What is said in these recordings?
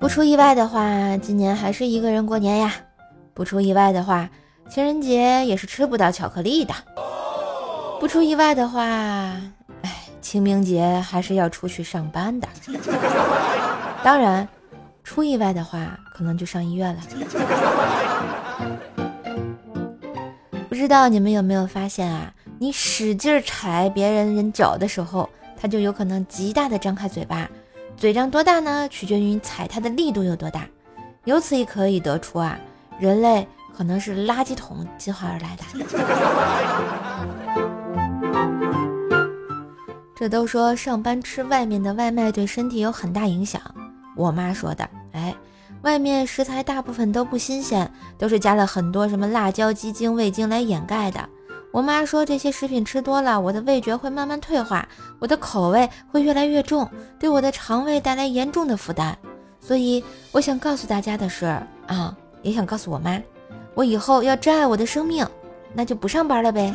不出意外的话，今年还是一个人过年呀。不出意外的话，情人节也是吃不到巧克力的。不出意外的话，哎，清明节还是要出去上班的。当然，出意外的话，可能就上医院了。不知道你们有没有发现啊？你使劲踩别人人脚的时候，他就有可能极大的张开嘴巴。嘴张多大呢？取决于你踩它的力度有多大。由此也可以得出啊，人类可能是垃圾桶进化而来的。这都说上班吃外面的外卖对身体有很大影响。我妈说的，哎，外面食材大部分都不新鲜，都是加了很多什么辣椒、鸡精、味精来掩盖的。我妈说这些食品吃多了，我的味觉会慢慢退化，我的口味会越来越重，对我的肠胃带来严重的负担。所以我想告诉大家的是啊，也想告诉我妈，我以后要珍爱我的生命，那就不上班了呗。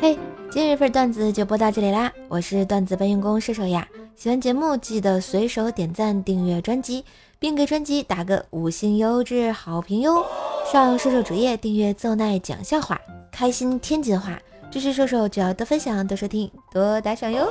嘿，今日份段子就播到这里啦，我是段子搬运工射手呀。喜欢节目记得随手点赞、订阅专辑，并给专辑打个五星优质好评哟。上瘦瘦主页订阅奏奈讲笑话，开心天津话，支持瘦瘦就要多分享、多收听、多打赏哟。